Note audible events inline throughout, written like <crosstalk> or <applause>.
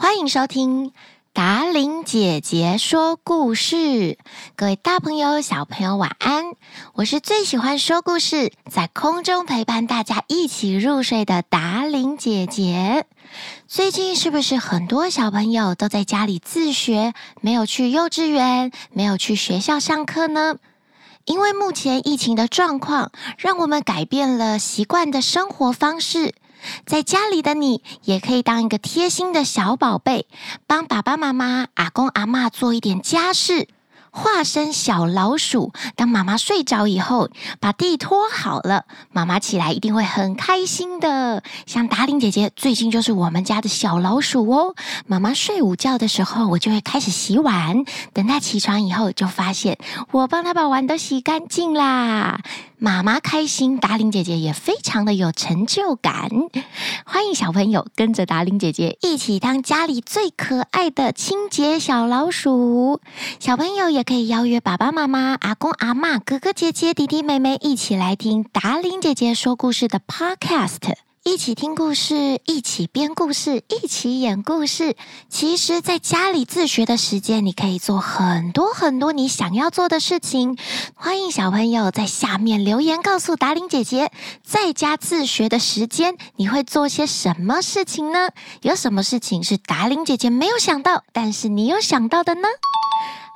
欢迎收听达玲姐姐说故事，各位大朋友、小朋友晚安！我是最喜欢说故事，在空中陪伴大家一起入睡的达玲姐姐。最近是不是很多小朋友都在家里自学，没有去幼稚园，没有去学校上课呢？因为目前疫情的状况，让我们改变了习惯的生活方式。在家里的你，也可以当一个贴心的小宝贝，帮爸爸妈妈、阿公阿嬷做一点家事。化身小老鼠，当妈妈睡着以后，把地拖好了，妈妈起来一定会很开心的。像达伶姐姐最近就是我们家的小老鼠哦。妈妈睡午觉的时候，我就会开始洗碗，等她起床以后，就发现我帮她把碗都洗干净啦。妈妈开心，达玲姐姐也非常的有成就感。欢迎小朋友跟着达玲姐姐一起当家里最可爱的清洁小老鼠。小朋友也可以邀约爸爸妈妈、阿公阿妈、哥哥姐姐、弟弟妹妹一起来听达令姐姐说故事的 Podcast。一起听故事，一起编故事，一起演故事。其实，在家里自学的时间，你可以做很多很多你想要做的事情。欢迎小朋友在下面留言告诉达伶姐姐，在家自学的时间，你会做些什么事情呢？有什么事情是达伶姐姐没有想到，但是你有想到的呢？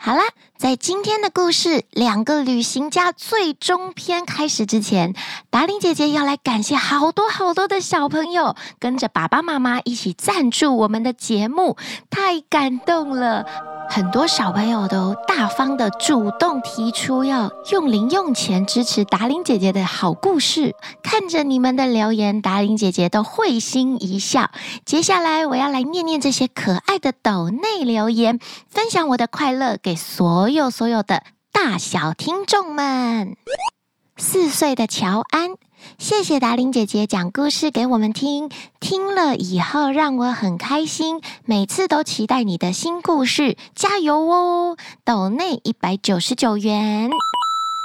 好啦，在今天的故事《两个旅行家》最终篇开始之前，达伶姐姐要来感谢好多好多的小朋友跟着爸爸妈妈一起赞助我们的节目，太感动了。很多小朋友都大方的主动提出要用零用钱支持达伶姐姐的好故事，看着你们的留言，达伶姐姐都会心一笑。接下来我要来念念这些可爱的抖内留言，分享我的快乐给所所有的大小听众们。四岁的乔安。谢谢达玲姐姐讲故事给我们听，听了以后让我很开心，每次都期待你的新故事，加油哦！抖内一百九十九元，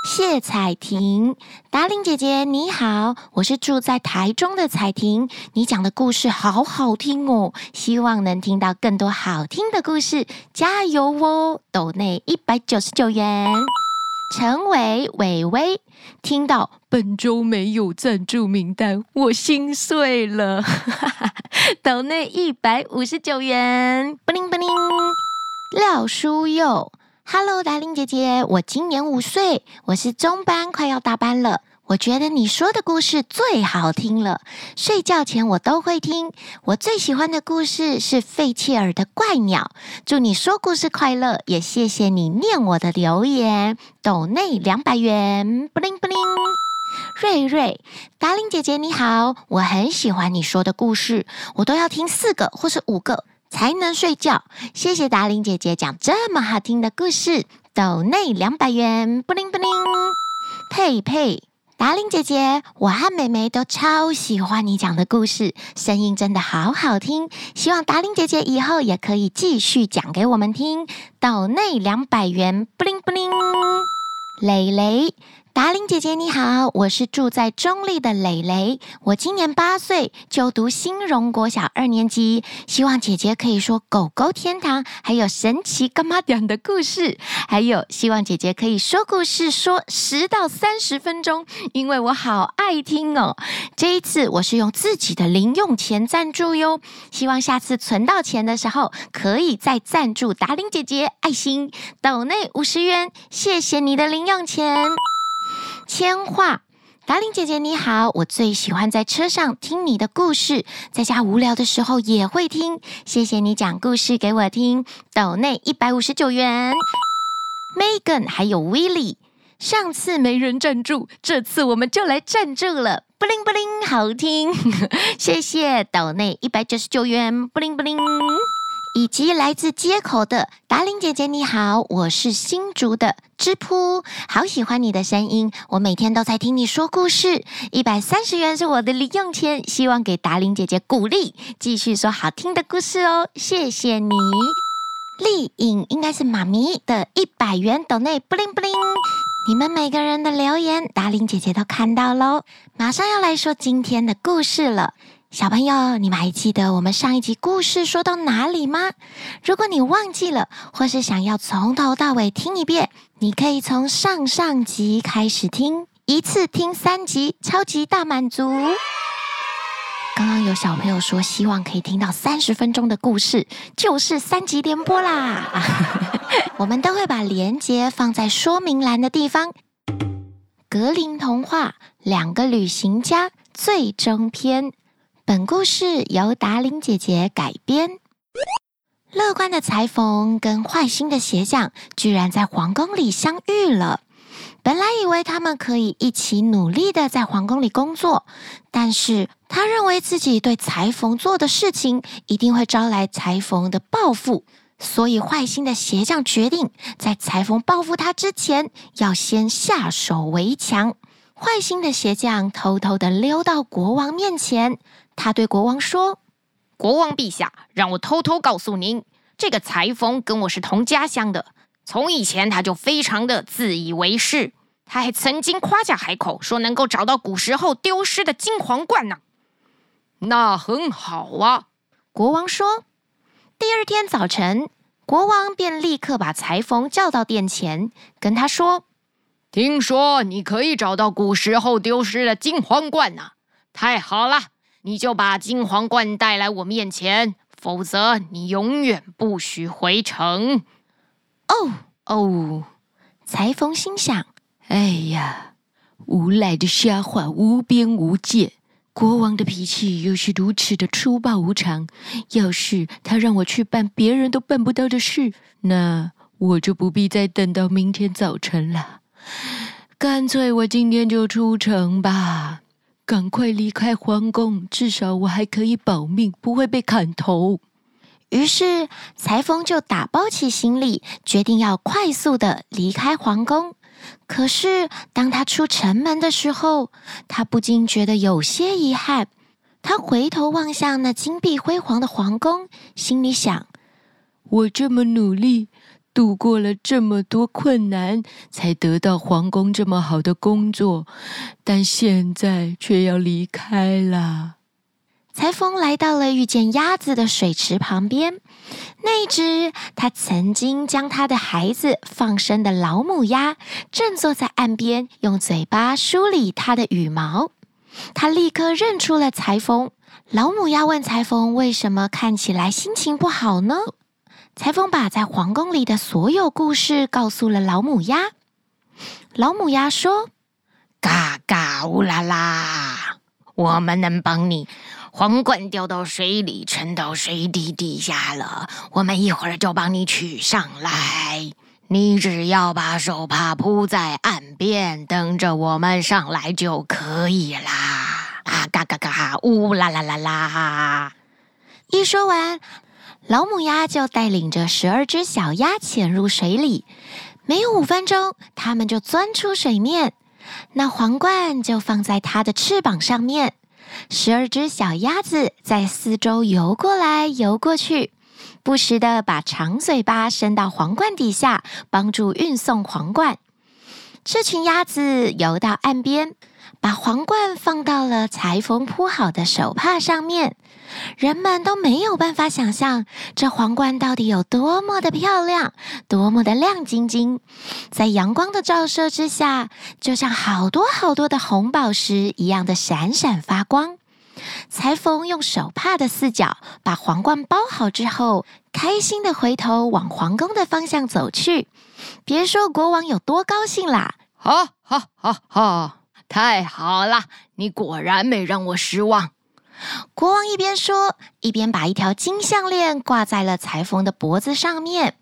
谢彩婷，达令姐姐你好，我是住在台中的彩婷，你讲的故事好好听哦，希望能听到更多好听的故事，加油哦！抖内一百九十九元。陈伟伟伟，听到本周没有赞助名单，我心碎了。<laughs> 抖内一百五十九元，布灵布灵。廖书佑，Hello，达伶姐姐，我今年五岁，我是中班，快要大班了。我觉得你说的故事最好听了，睡觉前我都会听。我最喜欢的故事是费切尔的怪鸟。祝你说故事快乐，也谢谢你念我的留言。抖内两百元，布灵布灵。瑞瑞，达伶姐姐你好，我很喜欢你说的故事，我都要听四个或是五个才能睡觉。谢谢达玲姐姐讲这么好听的故事。抖内两百元，布灵布灵。佩佩。达玲姐姐，我和妹妹都超喜欢你讲的故事，声音真的好好听。希望达玲姐姐以后也可以继续讲给我们听。抖内两百元，布灵布灵。蕾蕾，达伶姐姐你好，我是住在中立的蕾蕾，我今年八岁，就读新荣国小二年级。希望姐姐可以说狗狗天堂，还有神奇柑仔店的故事，还有希望姐姐可以说故事说十到三十分钟，因为我好爱听哦。这一次我是用自己的零用钱赞助哟，希望下次存到钱的时候可以再赞助达伶姐姐爱心。抖内五十元，谢谢你的零用钱。千话，达伶姐姐你好，我最喜欢在车上听你的故事，在家无聊的时候也会听，谢谢你讲故事给我听。抖内一百五十九元。Megan 还有 Willie，上次没人赞助，这次我们就来赞助了，布灵布灵，好听，<laughs> 谢谢。抖内一百九十九元，布灵布灵。以及来自街口的达玲姐姐你好，我是新竹的织铺，好喜欢你的声音，我每天都在听你说故事。一百三十元是我的零用钱，希望给达玲姐姐鼓励，继续说好听的故事哦，谢谢你。丽颖应该是妈咪的一百元抖内布灵布灵，你们每个人的留言达玲姐姐都看到喽，马上要来说今天的故事了。小朋友，你们还记得我们上一集故事说到哪里吗？如果你忘记了，或是想要从头到尾听一遍，你可以从上上集开始听，一次听三集，超级大满足。刚刚有小朋友说希望可以听到三十分钟的故事，就是三集连播啦。<laughs> 我们都会把连接放在说明栏的地方。格林童话《两个旅行家》最终篇。本故事由达伶姐姐改编。乐观的裁缝跟坏心的鞋匠居然在皇宫里相遇了。本来以为他们可以一起努力的在皇宫里工作，但是他认为自己对裁缝做的事情一定会招来裁缝的报复，所以坏心的鞋匠决定在裁缝报复他之前，要先下手为强。坏心的鞋匠偷偷的溜到国王面前。他对国王说：“国王陛下，让我偷偷告诉您，这个裁缝跟我是同家乡的。从以前他就非常的自以为是，他还曾经夸下海口，说能够找到古时候丢失的金皇冠呢。”那很好啊，国王说。第二天早晨，国王便立刻把裁缝叫到殿前，跟他说：“听说你可以找到古时候丢失的金皇冠呢，太好了！”你就把金皇冠带来我面前，否则你永远不许回城。哦哦，裁缝心想：哎呀，无赖的瞎话无边无界，国王的脾气又是如此的粗暴无常。要是他让我去办别人都办不到的事，那我就不必再等到明天早晨了。干脆我今天就出城吧。赶快离开皇宫，至少我还可以保命，不会被砍头。于是裁缝就打包起行李，决定要快速的离开皇宫。可是当他出城门的时候，他不禁觉得有些遗憾。他回头望向那金碧辉煌的皇宫，心里想：我这么努力。度过了这么多困难，才得到皇宫这么好的工作，但现在却要离开了。裁缝来到了遇见鸭子的水池旁边，那只他曾经将他的孩子放生的老母鸭，正坐在岸边，用嘴巴梳理它的羽毛。他立刻认出了裁缝。老母鸭问裁缝：“为什么看起来心情不好呢？”裁缝把在皇宫里的所有故事告诉了老母鸭。老母鸭说：“嘎嘎乌拉拉，我们能帮你。皇冠掉到水里，沉到水底底下了。我们一会儿就帮你取上来。你只要把手帕铺在岸边，等着我们上来就可以啦。”啊，嘎嘎嘎，乌拉拉拉拉！一说完。老母鸭就带领着十二只小鸭潜入水里，没有五分钟，它们就钻出水面。那皇冠就放在它的翅膀上面。十二只小鸭子在四周游过来游过去，不时地把长嘴巴伸到皇冠底下，帮助运送皇冠。这群鸭子游到岸边，把皇冠放到了裁缝铺好的手帕上面。人们都没有办法想象这皇冠到底有多么的漂亮，多么的亮晶晶，在阳光的照射之下，就像好多好多的红宝石一样的闪闪发光。裁缝用手帕的四角把皇冠包好之后，开心的回头往皇宫的方向走去。别说国王有多高兴啦！哈哈哈哈！太好了，你果然没让我失望。国王一边说，一边把一条金项链挂在了裁缝的脖子上面。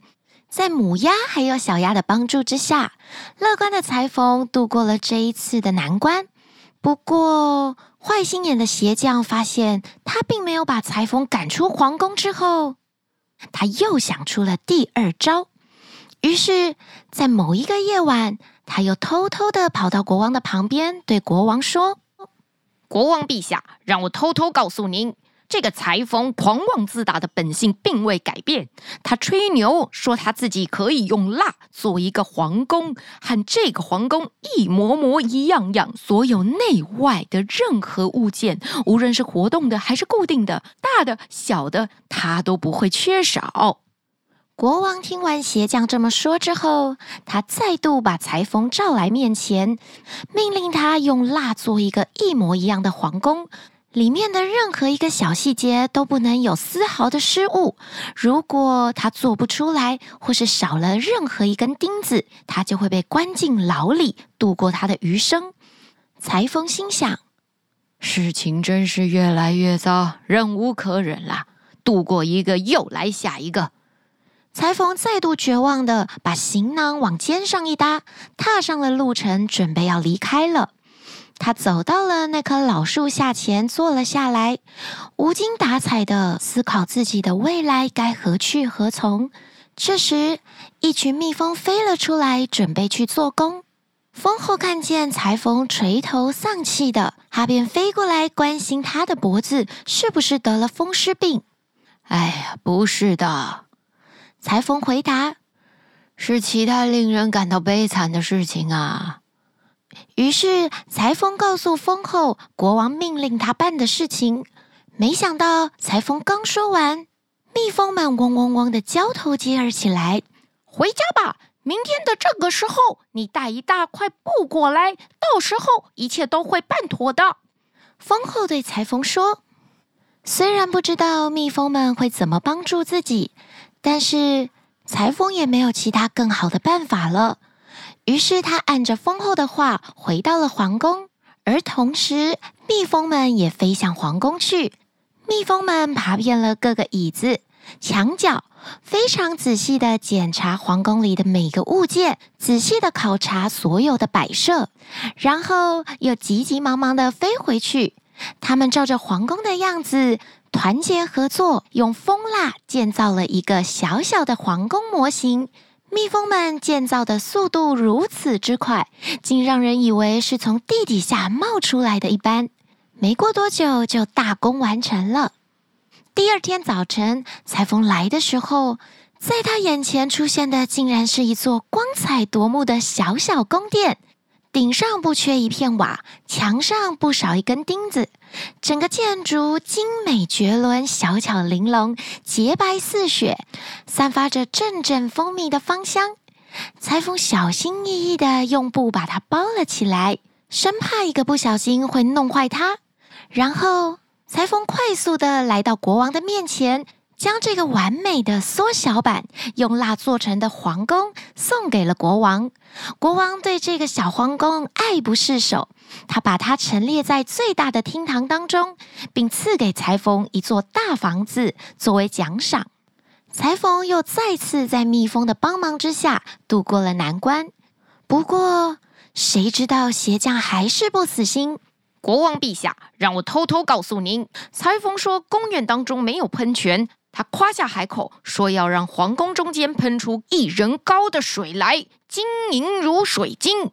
在母鸭还有小鸭的帮助之下，乐观的裁缝度过了这一次的难关。不过，坏心眼的鞋匠发现他并没有把裁缝赶出皇宫之后，他又想出了第二招。于是，在某一个夜晚，他又偷偷的跑到国王的旁边，对国王说。国王陛下，让我偷偷告诉您，这个裁缝狂妄自大的本性并未改变。他吹牛说他自己可以用蜡做一个皇宫，和这个皇宫一模模一样样，所有内外的任何物件，无论是活动的还是固定的，大的小的，他都不会缺少。国王听完鞋匠这么说之后，他再度把裁缝召来面前，命令他用蜡做一个一模一样的皇宫。里面的任何一个小细节都不能有丝毫的失误。如果他做不出来，或是少了任何一根钉子，他就会被关进牢里，度过他的余生。裁缝心想：事情真是越来越糟，忍无可忍了。度过一个，又来下一个。裁缝再度绝望的把行囊往肩上一搭，踏上了路程，准备要离开了。他走到了那棵老树下前，坐了下来，无精打采的思考自己的未来该何去何从。这时，一群蜜蜂飞了出来，准备去做工。蜂后看见裁缝垂头丧气的，他便飞过来关心他的脖子是不是得了风湿病。哎呀，不是的，裁缝回答，是其他令人感到悲惨的事情啊。于是裁缝告诉蜂后国王命令他办的事情。没想到裁缝刚说完，蜜蜂们嗡嗡嗡的交头接耳起来。回家吧，明天的这个时候，你带一大块布过来，到时候一切都会办妥的。蜂后对裁缝说：“虽然不知道蜜蜂们会怎么帮助自己，但是裁缝也没有其他更好的办法了。”于是他按着蜂后的话回到了皇宫，而同时蜜蜂们也飞向皇宫去。蜜蜂们爬遍了各个椅子、墙角，非常仔细地检查皇宫里的每个物件，仔细地考察所有的摆设，然后又急急忙忙地飞回去。他们照着皇宫的样子，团结合作，用蜂蜡建造了一个小小的皇宫模型。蜜蜂们建造的速度如此之快，竟让人以为是从地底下冒出来的一般。没过多久，就大功完成了。第二天早晨，裁缝来的时候，在他眼前出现的竟然是一座光彩夺目的小小宫殿。顶上不缺一片瓦，墙上不少一根钉子，整个建筑精美绝伦，小巧玲珑，洁白似雪，散发着阵阵蜂蜜的芳香。裁缝小心翼翼地用布把它包了起来，生怕一个不小心会弄坏它。然后，裁缝快速地来到国王的面前。将这个完美的缩小版用蜡做成的皇宫送给了国王。国王对这个小皇宫爱不释手，他把它陈列在最大的厅堂当中，并赐给裁缝一座大房子作为奖赏。裁缝又再次在蜜蜂的帮忙之下度过了难关。不过，谁知道鞋匠还是不死心。国王陛下，让我偷偷告诉您，裁缝说宫院当中没有喷泉。他夸下海口，说要让皇宫中间喷出一人高的水来，晶莹如水晶。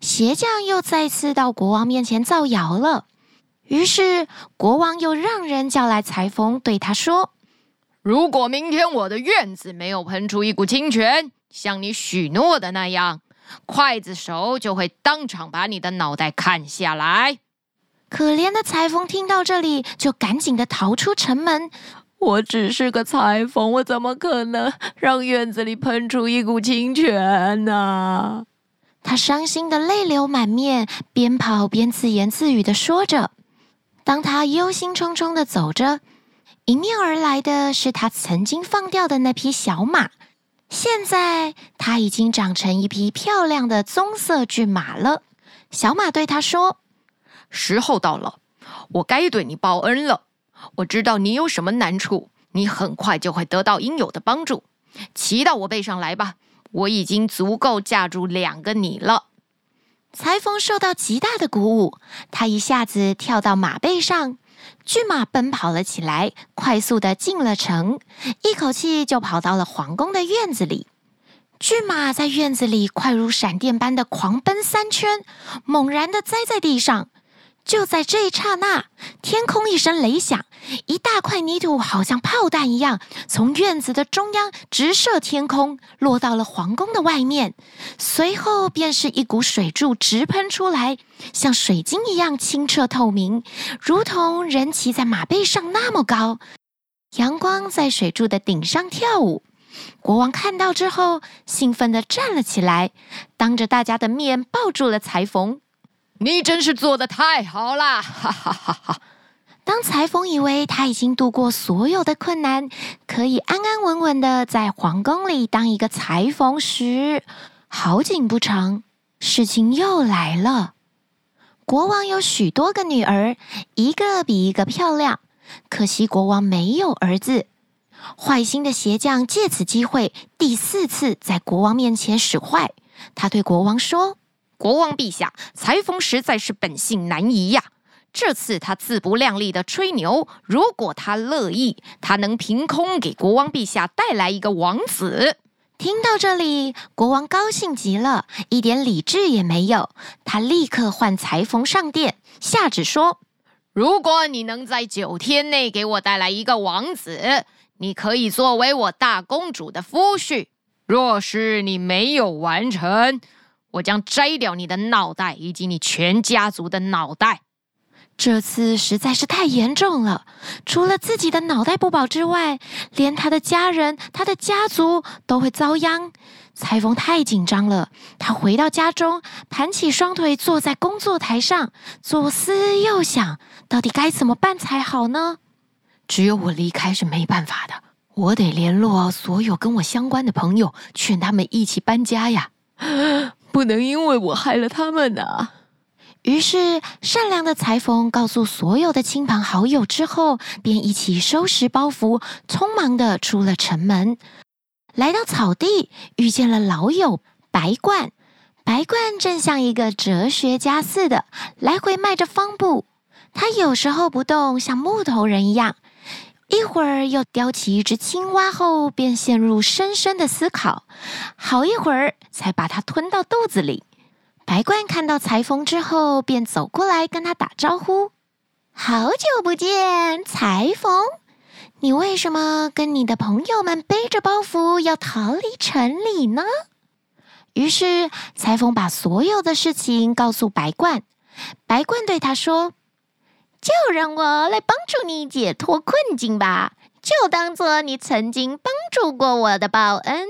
鞋匠又再次到国王面前造谣了。于是国王又让人叫来裁缝，对他说：“如果明天我的院子没有喷出一股清泉，像你许诺的那样，刽子手就会当场把你的脑袋砍下来。”可怜的裁缝听到这里，就赶紧的逃出城门。我只是个裁缝，我怎么可能让院子里喷出一股清泉呢？他伤心的泪流满面，边跑边自言自语的说着。当他忧心忡忡的走着，迎面而来的是他曾经放掉的那匹小马。现在他已经长成一匹漂亮的棕色骏马了。小马对他说：“时候到了，我该对你报恩了。”我知道你有什么难处，你很快就会得到应有的帮助。骑到我背上来吧，我已经足够架住两个你了。裁缝受到极大的鼓舞，他一下子跳到马背上，骏马奔跑了起来，快速的进了城，一口气就跑到了皇宫的院子里。骏马在院子里快如闪电般的狂奔三圈，猛然的栽在地上。就在这一刹那，天空一声雷响，一大块泥土好像炮弹一样，从院子的中央直射天空，落到了皇宫的外面。随后便是一股水柱直喷出来，像水晶一样清澈透明，如同人骑在马背上那么高。阳光在水柱的顶上跳舞。国王看到之后，兴奋地站了起来，当着大家的面抱住了裁缝。你真是做的太好啦，哈哈哈哈！当裁缝以为他已经度过所有的困难，可以安安稳稳的在皇宫里当一个裁缝时，好景不长，事情又来了。国王有许多个女儿，一个比一个漂亮，可惜国王没有儿子。坏心的鞋匠借此机会，第四次在国王面前使坏。他对国王说。国王陛下，裁缝实在是本性难移呀。这次他自不量力的吹牛，如果他乐意，他能凭空给国王陛下带来一个王子。听到这里，国王高兴极了，一点理智也没有。他立刻唤裁缝上殿，下旨说：如果你能在九天内给我带来一个王子，你可以作为我大公主的夫婿；若是你没有完成，我将摘掉你的脑袋以及你全家族的脑袋。这次实在是太严重了，除了自己的脑袋不保之外，连他的家人、他的家族都会遭殃。裁缝太紧张了，他回到家中，盘起双腿坐在工作台上，左思右想，到底该怎么办才好呢？只有我离开是没办法的，我得联络所有跟我相关的朋友，劝他们一起搬家呀。不能因为我害了他们呐！于是，善良的裁缝告诉所有的亲朋好友之后，便一起收拾包袱，匆忙地出了城门。来到草地，遇见了老友白鸛。白鸛正像一个哲学家似的，来回迈着方步。他有时候不动，像木头人一样。一会儿又叼起一只青蛙后，便陷入深深的思考。好一会儿才把它吞到肚子里。白鸛看到裁缝之后，便走过来跟他打招呼：“好久不见，裁缝！你为什么跟你的朋友们背着包袱要逃离城里呢？”于是裁缝把所有的事情告诉白鸛。白鸛对他说。就让我来帮助你解脱困境吧，就当做你曾经帮助过我的报恩。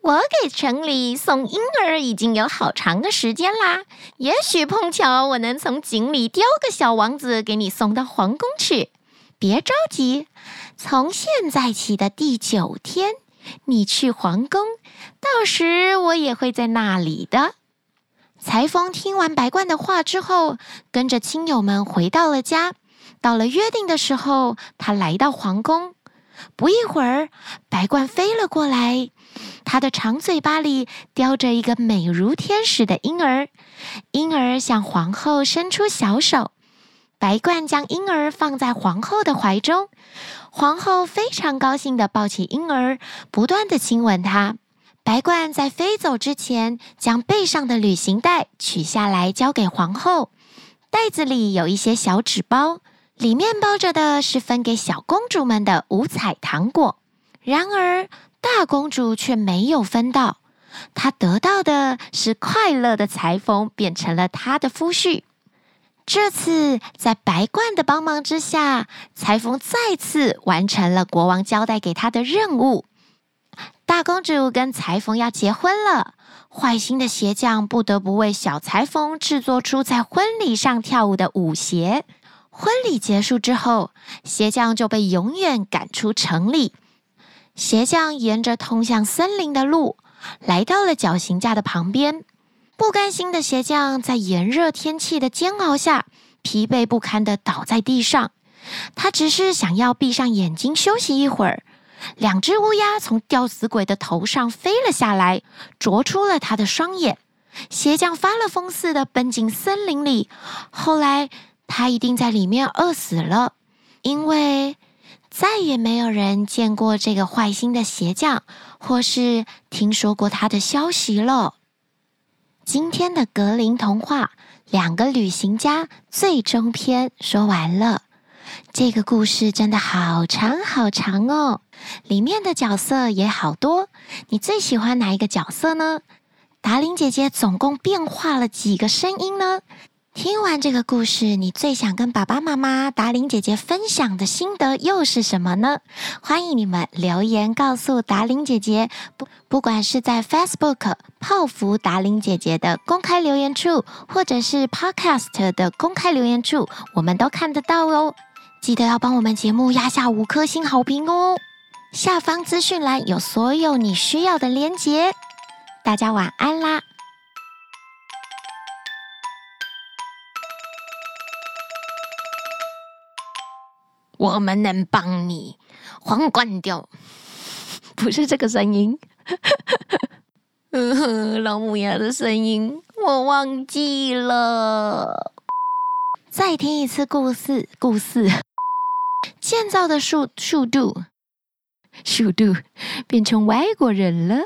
我给城里送婴儿已经有好长的时间啦，也许碰巧我能从井里叼个小王子给你送到皇宫去。别着急，从现在起的第九天，你去皇宫，到时我也会在那里的。裁缝听完白鸛的话之后，跟着亲友们回到了家。到了约定的时候，他来到皇宫。不一会儿，白鸛飞了过来，他的长嘴巴里叼着一个美如天使的婴儿。婴儿向皇后伸出小手，白鸛将婴儿放在皇后的怀中。皇后非常高兴地抱起婴儿，不断地亲吻他。白鸛在飞走之前，将背上的旅行袋取下来交给皇后。袋子里有一些小纸包，里面包着的是分给小公主们的五彩糖果。然而，大公主却没有分到，她得到的是快乐的裁缝变成了她的夫婿。这次，在白鸛的帮忙之下，裁缝再次完成了国王交代给他的任务。大公主跟裁缝要结婚了，坏心的鞋匠不得不为小裁缝制作出在婚礼上跳舞的舞鞋。婚礼结束之后，鞋匠就被永远赶出城里。鞋匠沿着通向森林的路，来到了绞刑架的旁边。不甘心的鞋匠在炎热天气的煎熬下，疲惫不堪地倒在地上。他只是想要闭上眼睛休息一会儿。两只乌鸦从吊死鬼的头上飞了下来，啄出了他的双眼。鞋匠发了疯似的奔进森林里，后来他一定在里面饿死了，因为再也没有人见过这个坏心的鞋匠，或是听说过他的消息了。今天的格林童话两个旅行家最终篇说完了。这个故事真的好长好长哦，里面的角色也好多。你最喜欢哪一个角色呢？达伶姐姐总共变化了几个声音呢？听完这个故事，你最想跟爸爸妈妈、达伶姐姐分享的心得又是什么呢？欢迎你们留言告诉达伶姐姐。不，不管是在 Facebook 泡芙达伶姐姐的公开留言处，或者是 Podcast 的公开留言处，我们都看得到哦。记得要帮我们节目压下五颗星好评哦。下方资讯栏有所有你需要的连结。大家晚安啦。我们能帮你皇冠掉，<laughs> 不是这个声音，嗯 <laughs> 哼，老母鸭的声音我忘记了。再听一次故事，故事建造的速速度，速度变成外国人了。